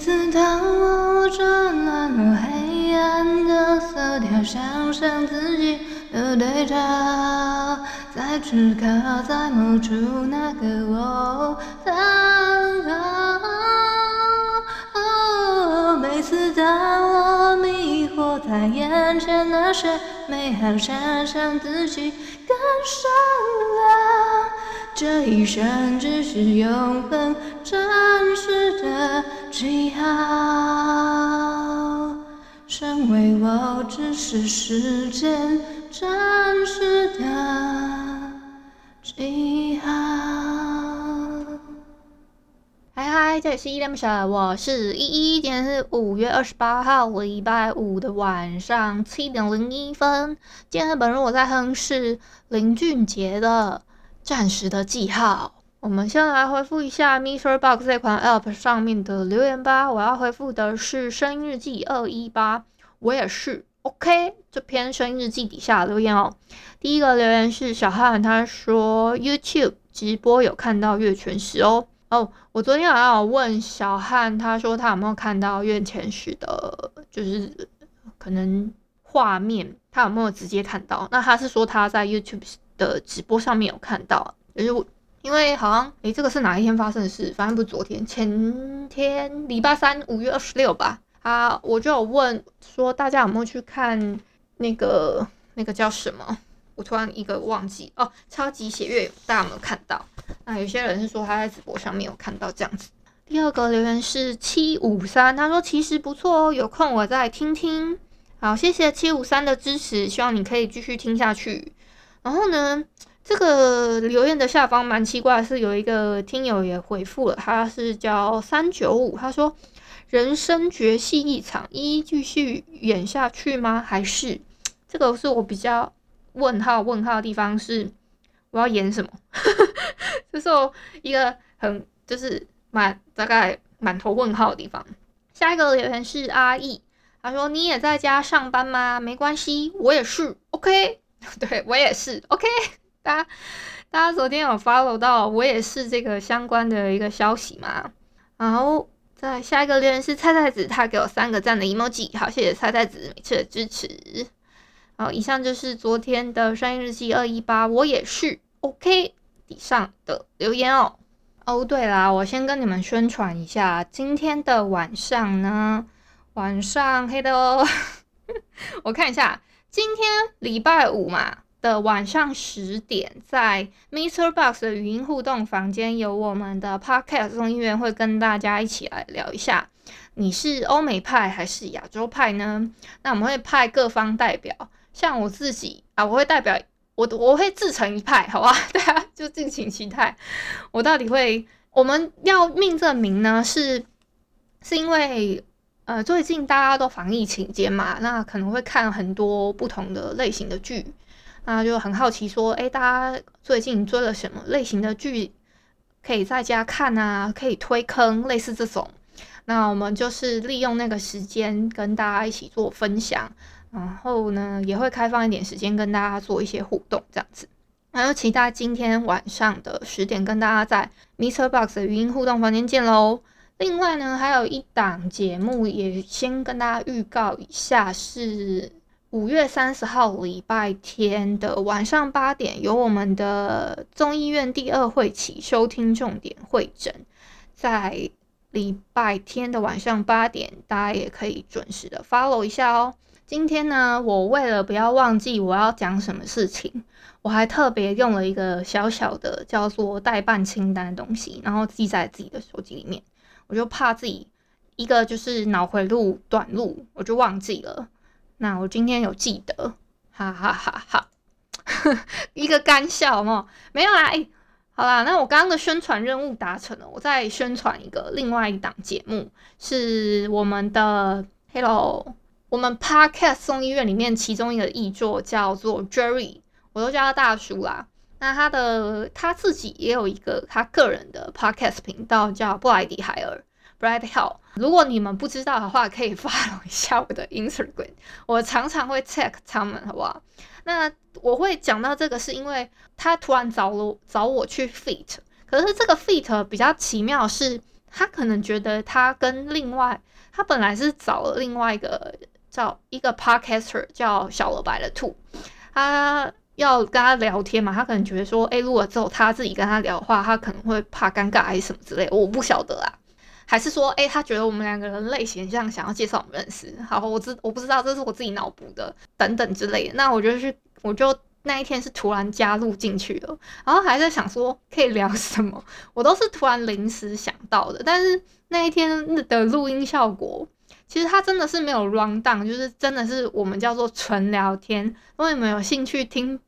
每次当我转乱了黑暗的色调，想象自己的对照，在此刻，在某处，那个我刚好。每次当我迷惑在眼前那些美好，想象自己更善良，这一生只是永恒暂时的。记号，成为我只是时间暂时的记号。嗨嗨，这里是依依恋不舍，我是依依。今天是五月二十八号，礼拜五的晚上七点零一分。今天本日我在哼是林俊杰的《暂时的记号》。我们先来回复一下 MixerBox 这款 App 上面的留言吧。我要回复的是声音日记二一八，我也是 OK。这篇声音日记底下留言哦，第一个留言是小汉，他说 YouTube 直播有看到月全食哦。哦，我昨天好像有问小汉，他说他有没有看到月全食的，就是可能画面，他有没有直接看到？那他是说他在 YouTube 的直播上面有看到，就是。因为好像，诶，这个是哪一天发生的事？反正不是昨天，前天礼拜三，五月二十六吧。啊，我就有问说，大家有没有去看那个那个叫什么？我突然一个忘记哦，超级血月，大家有没有看到？那有些人是说他在直播上面有看到这样子。第二个留言是七五三，他说其实不错哦，有空我再听听。好，谢谢七五三的支持，希望你可以继续听下去。然后呢？这个留言的下方蛮奇怪，是有一个听友也回复了，他是叫三九五，他说：“人生绝戏一场，依依继续演下去吗？还是这个是我比较问号问号的地方是我要演什么？这是我一个很就是满大概满头问号的地方。下一个留言是阿义，他说：你也在家上班吗？没关系，我也是，OK，对我也是，OK。”大家，大家昨天有 follow 到我也是这个相关的一个消息嘛？然后在下一个留言是菜菜子，他给我三个赞的 emoji，好，谢谢菜菜子每次的支持。好，以上就是昨天的声音日记二一八，我也是 OK 底上的留言哦。哦，对啦，我先跟你们宣传一下，今天的晚上呢，晚上黑的哦，我看一下，今天礼拜五嘛。的晚上十点，在 Mister Box 的语音互动房间，有我们的 Podcast 中音员会跟大家一起来聊一下，你是欧美派还是亚洲派呢？那我们会派各方代表，像我自己啊，我会代表我，我会自成一派，好吧？大家就敬请期待。我到底会，我们要命这名呢？是是因为呃，最近大家都防疫期间嘛，那可能会看很多不同的类型的剧。那就很好奇，说，哎，大家最近追了什么类型的剧，可以在家看啊？可以推坑，类似这种。那我们就是利用那个时间跟大家一起做分享，然后呢，也会开放一点时间跟大家做一些互动，这样子。然后期待今天晚上的十点跟大家在 Mr. Box 的语音互动房间见喽。另外呢，还有一档节目也先跟大家预告一下是。五月三十号礼拜天的晚上八点，有我们的综艺院第二会期收听重点会诊，在礼拜天的晚上八点，大家也可以准时的 follow 一下哦。今天呢，我为了不要忘记我要讲什么事情，我还特别用了一个小小的叫做待办清单的东西，然后记在自己的手机里面，我就怕自己一个就是脑回路短路，我就忘记了。那我今天有记得，哈哈哈哈，一个干笑嘛，没有啦，哎，好啦，那我刚刚的宣传任务达成了，我再宣传一个另外一档节目，是我们的 Hello，我们 Podcast 送医院里面其中一个译作叫做 Jerry，我都叫他大叔啦。那他的他自己也有一个他个人的 Podcast 频道叫布莱迪海尔 Brad Hell。如果你们不知道的话，可以 follow 一下我的 Instagram，我常常会 check 他们，好不好？那我会讲到这个，是因为他突然找了找我去 feat，可是这个 feat 比较奇妙，是他可能觉得他跟另外，他本来是找了另外一个叫一个 podcaster 叫小了白的兔，他要跟他聊天嘛，他可能觉得说，诶，如果只有他自己跟他聊的话，他可能会怕尴尬还是什么之类，我不晓得啊。还是说，诶，他觉得我们两个人类型像，想要介绍我们认识。好，我知我不知道，这是我自己脑补的，等等之类的。那我就去，我就那一天是突然加入进去了，然后还在想说可以聊什么，我都是突然临时想到的。但是那一天的录音效果，其实它真的是没有 run down，就是真的是我们叫做纯聊天。如果你们有兴趣听，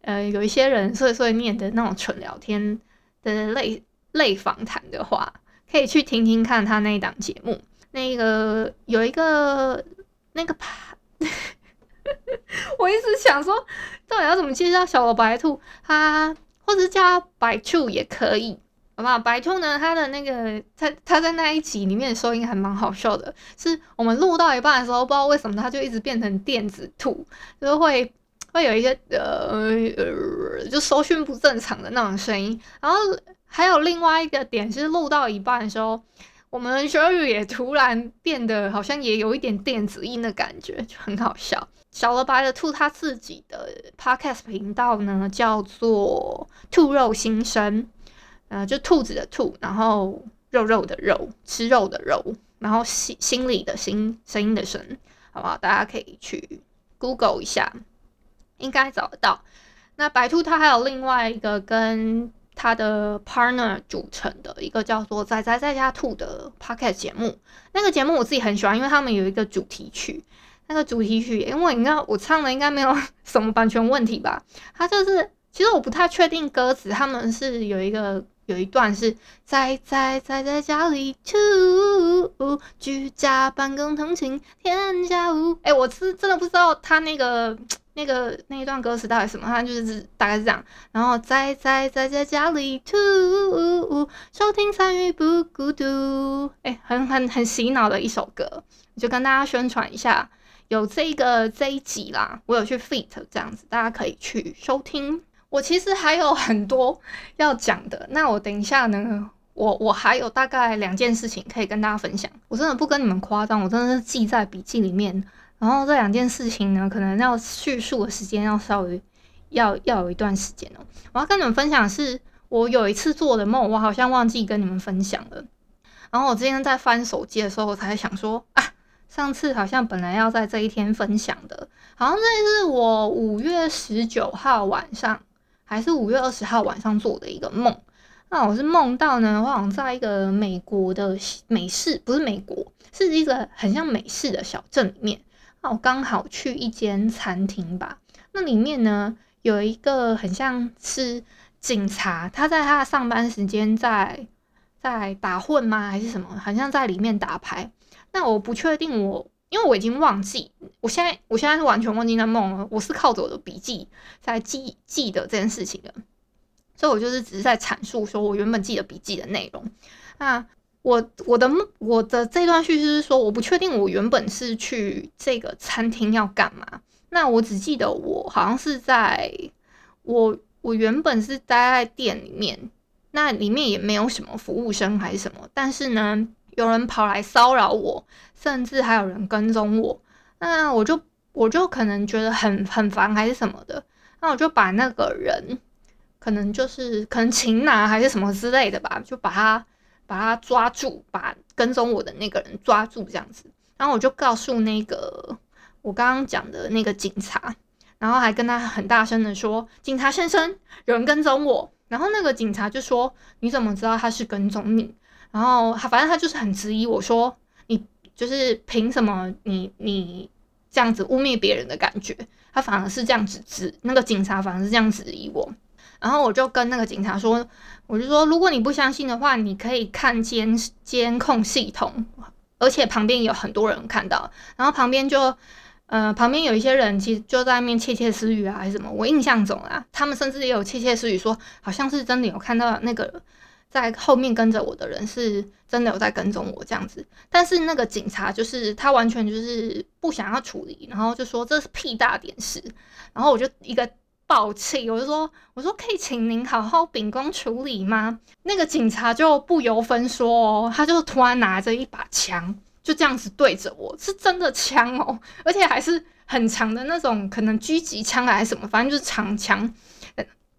呃，有一些人碎碎念的那种纯聊天的类类访谈的话。可以去听听看他那一档节目，那个有一个那个趴，我一直想说，到底要怎么介绍小白兔？他或者叫白兔也可以，好不好？白兔呢，他的那个他他在那一集里面的收音还蛮好笑的，是我们录到一半的时候，不知道为什么他就一直变成电子兔，就会会有一些呃呃，就收讯不正常的那种声音，然后。还有另外一个点是录到一半的时候，我们学语也突然变得好像也有一点电子音的感觉，就很好笑。小了白的兔他自己的 podcast 频道呢，叫做“兔肉心声”，呃，就兔子的兔，然后肉肉的肉，吃肉的肉，然后心心里的心，声音的声，好不好？大家可以去 Google 一下，应该找得到。那白兔他还有另外一个跟他的 partner 组成的一个叫做《宅宅在家兔》的 podcast 节目，那个节目我自己很喜欢，因为他们有一个主题曲，那个主题曲，因为你知道我唱的应该没有 什么版权问题吧？他就是，其实我不太确定歌词，他们是有一个有一段是宅宅宅在家里兔，居家办公通勤天下无。哎、我是真的不知道他那个。那个那一段歌词到底什么？它就是大概是这样。然后宅在宅在家里兔，收听参与不孤独。哎，很很很洗脑的一首歌，就跟大家宣传一下，有这个这一集啦，我有去 feat 这样子，大家可以去收听。我其实还有很多要讲的，那我等一下呢，我我还有大概两件事情可以跟大家分享。我真的不跟你们夸张，我真的是记在笔记里面。然后这两件事情呢，可能要叙述的时间要稍微要要有一段时间哦。我要跟你们分享的是，我有一次做的梦，我好像忘记跟你们分享了。然后我今天在翻手机的时候，我才想说啊，上次好像本来要在这一天分享的，好像这是我五月十九号晚上还是五月二十号晚上做的一个梦。那我是梦到呢，我好像在一个美国的美式，不是美国，是一个很像美式的小镇里面。我刚好去一间餐厅吧，那里面呢有一个很像是警察，他在他的上班时间在在打混吗？还是什么？好像在里面打牌。那我不确定我，因为我已经忘记，我现在我现在是完全忘记那梦了。我是靠着我的笔记在记记得这件事情的，所以我就是只是在阐述说我原本记得笔记的内容。那。我我的我的这段叙事是说，我不确定我原本是去这个餐厅要干嘛。那我只记得我好像是在我我原本是待在店里面，那里面也没有什么服务生还是什么，但是呢，有人跑来骚扰我，甚至还有人跟踪我。那我就我就可能觉得很很烦还是什么的，那我就把那个人可能就是可能擒拿还是什么之类的吧，就把他。把他抓住，把跟踪我的那个人抓住，这样子。然后我就告诉那个我刚刚讲的那个警察，然后还跟他很大声的说：“警察先生，有人跟踪我。”然后那个警察就说：“你怎么知道他是跟踪你？”然后他反正他就是很质疑我说：“你就是凭什么你你这样子污蔑别人的感觉？”他反而是这样子指那个警察，反而是这样质疑我。然后我就跟那个警察说，我就说，如果你不相信的话，你可以看监监控系统，而且旁边有很多人看到，然后旁边就。呃，旁边有一些人其实就在那边窃窃私语啊，还是什么？我印象中啊，他们甚至也有窃窃私语说，好像是真的有看到那个在后面跟着我的人是真的有在跟踪我这样子。但是那个警察就是他完全就是不想要处理，然后就说这是屁大点事。然后我就一个爆气，我就说我说可以请您好好秉公处理吗？那个警察就不由分说哦，他就突然拿着一把枪。就这样子对着我，是真的枪哦，而且还是很长的那种，可能狙击枪还是什么，反正就是长枪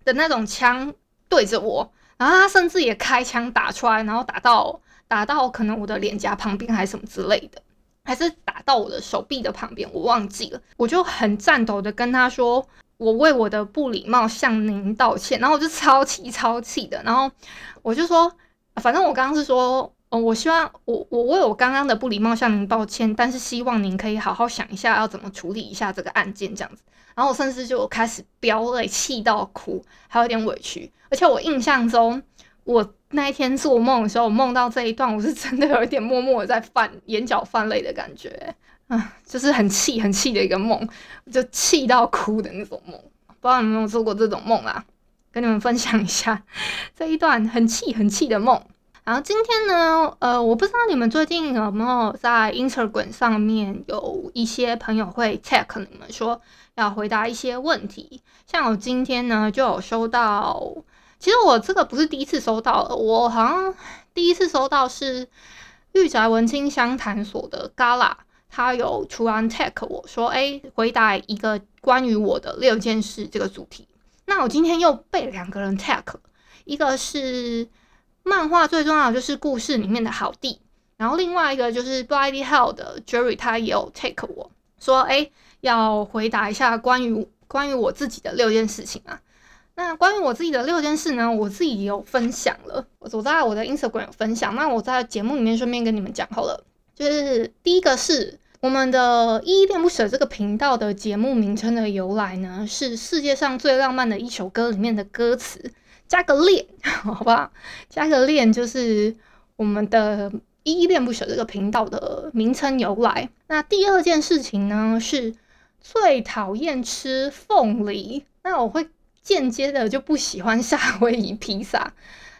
的那种枪对着我，然后他甚至也开枪打出来，然后打到打到可能我的脸颊旁边还是什么之类的，还是打到我的手臂的旁边，我忘记了，我就很颤抖的跟他说，我为我的不礼貌向您道歉，然后我就超气超气的，然后我就说，反正我刚刚是说。哦，我希望我我为我刚刚的不礼貌向您道歉，但是希望您可以好好想一下要怎么处理一下这个案件这样子。然后我甚至就开始飙泪，气到哭，还有点委屈。而且我印象中，我那一天做梦的时候，我梦到这一段，我是真的有一点默默的在泛眼角泛泪的感觉，啊，就是很气很气的一个梦，就气到哭的那种梦。不知道有没有做过这种梦啊？跟你们分享一下这一段很气很气的梦。然后今天呢，呃，我不知道你们最近有没有在 Instagram 上面有一些朋友会 check 你们说要回答一些问题。像我今天呢就有收到，其实我这个不是第一次收到，我好像第一次收到是御宅文青相谈所的 Gala，他有突然 tag 我说，哎，回答一个关于我的六件事这个主题。那我今天又被两个人 tag，一个是。漫画最重要的就是故事里面的好弟，然后另外一个就是 Bloody Hell 的 Jerry，他也有 take 我说，哎，要回答一下关于关于我自己的六件事情啊。那关于我自己的六件事呢，我自己也有分享了，我在我的 Instagram 有分享。那我在节目里面顺便跟你们讲好了，就是第一个是我们的依依恋不舍这个频道的节目名称的由来呢，是世界上最浪漫的一首歌里面的歌词。加个恋，好不好？加个恋就是我们的依依恋不舍这个频道的名称由来。那第二件事情呢，是最讨厌吃凤梨，那我会间接的就不喜欢夏威夷披萨。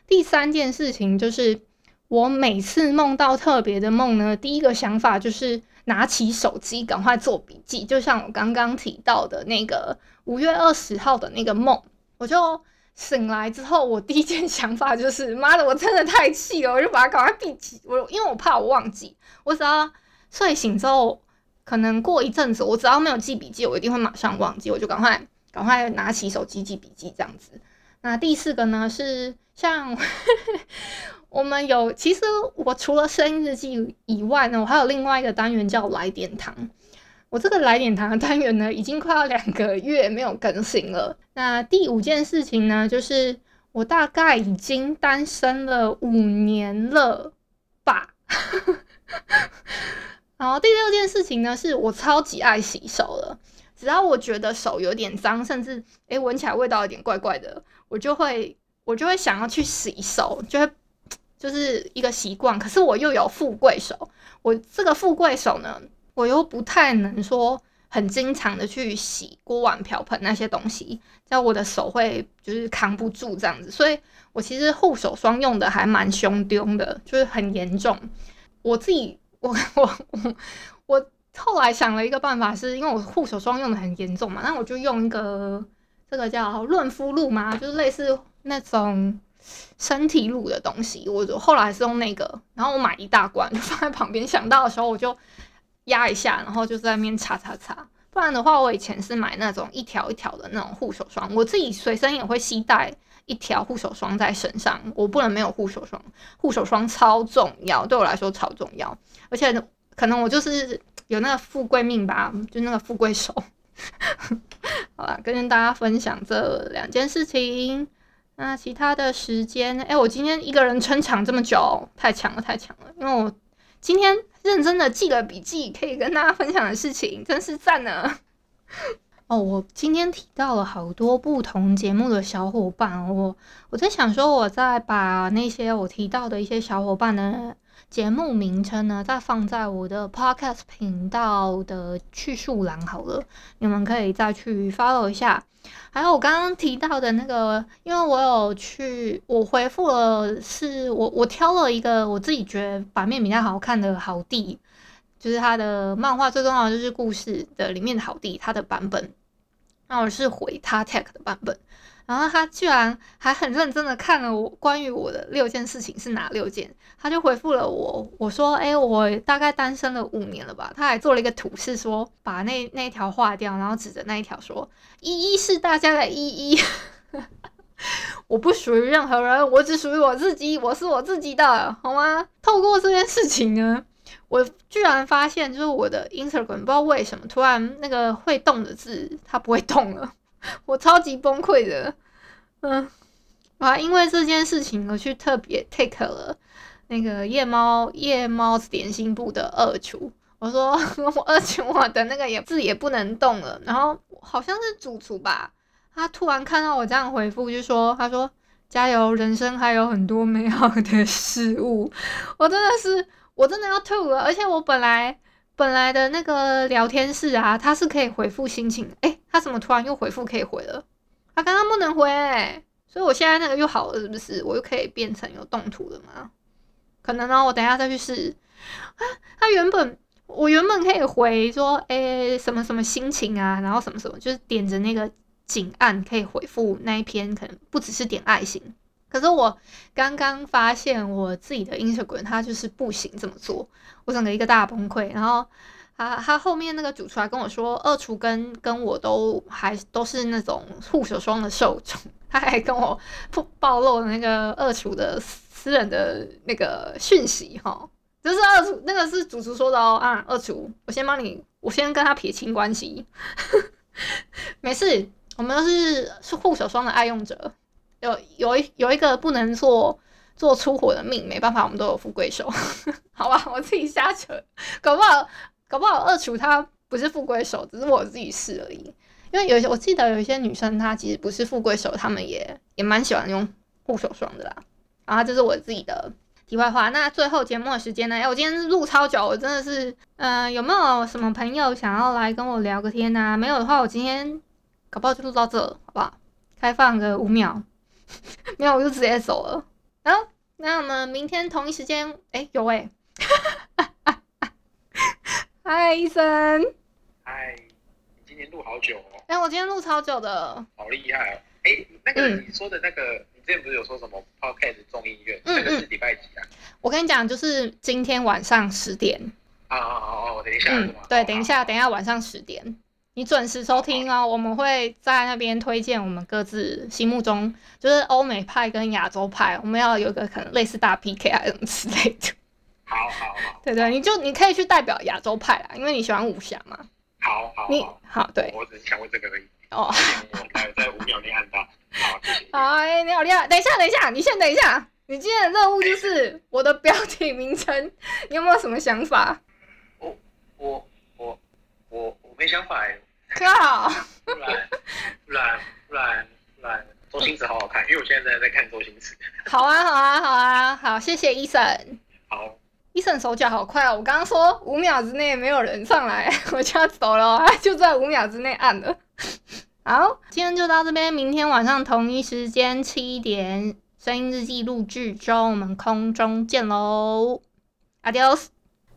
第三件事情就是我每次梦到特别的梦呢，第一个想法就是拿起手机赶快做笔记，就像我刚刚提到的那个五月二十号的那个梦，我就。醒来之后，我第一件想法就是妈的，我真的太气了，我就把它赶快笔记。我因为我怕我忘记，我只要睡醒之后，可能过一阵子，我只要没有记笔记，我一定会马上忘记，我就赶快赶快拿起手机记笔记这样子。那第四个呢是像我们有，其实我除了声音日记以外呢，我还有另外一个单元叫来点糖。我这个来点糖的单元呢，已经快要两个月没有更新了。那第五件事情呢，就是我大概已经单身了五年了吧。然后第六件事情呢，是我超级爱洗手了。只要我觉得手有点脏，甚至诶闻起来味道有点怪怪的，我就会我就会想要去洗手，就会就是一个习惯。可是我又有富贵手，我这个富贵手呢，我又不太能说很经常的去洗锅碗瓢盆那些东西，这样我的手会就是扛不住这样子，所以我其实护手霜用的还蛮凶丢的，就是很严重。我自己，我我我我后来想了一个办法，是因为我护手霜用的很严重嘛，那我就用一个这个叫润肤露嘛，就是类似那种身体乳的东西。我就后来是用那个，然后我买一大罐就 放在旁边，想到的时候我就。压一下，然后就在那边擦擦擦。不然的话，我以前是买那种一条一条的那种护手霜，我自己随身也会携带一条护手霜在身上。我不能没有护手霜，护手霜超重要，对我来说超重要。而且可能我就是有那个富贵命吧，就那个富贵手。好了，跟大家分享这两件事情。那其他的时间，哎，我今天一个人撑场这么久，太强了，太强了，因为我。今天认真的记了笔记，可以跟大家分享的事情，真是赞呢。哦，我今天提到了好多不同节目的小伙伴，我我在想说，我再把那些我提到的一些小伙伴呢节目名称呢，再放在我的 podcast 频道的叙述栏好了，你们可以再去 follow 一下。还有我刚刚提到的那个，因为我有去，我回复了，是我我挑了一个我自己觉得版面比较好看的好地。就是他的漫画最重要的就是故事的里面的好地他的版本，那我是回他 tag 的版本，然后他居然还很认真的看了我关于我的六件事情是哪六件，他就回复了我，我说哎、我大概单身了五年了吧，他还做了一个图示说把那那一条划掉，然后指着那一条说依依是大家的依依，我不属于任何人，我只属于我自己，我是我自己的，好吗？透过这件事情呢。我居然发现，就是我的 Instagram 不知道为什么突然那个会动的字它不会动了，我超级崩溃的。嗯，我还因为这件事情我去特别 take 了那个夜猫夜猫点心部的二厨，我说 我二厨我的那个也字也不能动了，然后好像是主厨吧，他突然看到我这样回复，就说他说加油，人生还有很多美好的事物，我真的是。我真的要吐了，而且我本来本来的那个聊天室啊，它是可以回复心情，诶，它怎么突然又回复可以回了？它刚刚不能回，所以我现在那个又好了，是不是？我又可以变成有动图了吗？可能呢，我等一下再去试。啊，它原本我原本可以回说，诶，什么什么心情啊，然后什么什么，就是点着那个景按可以回复那一篇，可能不只是点爱心。可是我刚刚发现我自己的 Instagram 它就是不行这么做，我整个一个大崩溃。然后他他后面那个主厨还跟我说，二厨跟跟我都还都是那种护手霜的受众，他还跟我暴暴露了那个二厨的私人的那个讯息哈，就是二厨那个是主厨说的哦啊，二厨我先帮你，我先跟他撇清关系，没事，我们都是是护手霜的爱用者。有有一有一个不能做做出火的命，没办法，我们都有富贵手，好吧，我自己瞎扯，搞不好搞不好二厨他不是富贵手，只是我自己试而已。因为有些我记得有一些女生她其实不是富贵手，她们也也蛮喜欢用护手霜的啦。然后这是我自己的题外话。那最后节目的时间呢？哎，我今天录超久，我真的是，嗯、有没有什么朋友想要来跟我聊个天呢？没有的话，我今天搞不好就录到这，好不好？开放个五秒。没有，我就直接走了。然后，那我们明天同一时间，哎、欸，有哎、欸，嗨，医生，嗨，你今天录好久哦。哎、欸，我今天录超久的，好厉害哦。哎、欸，那个你说的那个，嗯、你之前不是有说什么 Podcast 综艺院？嗯嗯，那个是礼拜几啊？我跟你讲，就是今天晚上十点。啊啊啊！我等一下。嗯，对，等一下，等一下，晚上十点。你准时收听哦，我们会在那边推荐我们各自心目中就是欧美派跟亚洲派，我们要有一个可能类似大 PK 啊什么之类的。好好好，对对，你就你可以去代表亚洲派啦，因为你喜欢武侠嘛。好好，你好对。我只想问这个而已。哦。我还有在五秒内按到。好，谢谢。好，哎，你好厉害！等一下，等一下，你先等一下。你今天的任务就是我的标题名称，你有没有什么想法？我我我我我没想法哎。靠！不然不然不然不然，周星驰好好看，因为我现在在在看周星驰。好啊好啊好啊好，谢谢医生。好，医生手脚好快哦！我刚刚说五秒之内没有人上来，我就要走了，就在五秒之内按了。好，今天就到这边，明天晚上同一时间七点，声音日记录制中，我们空中见喽，Adios。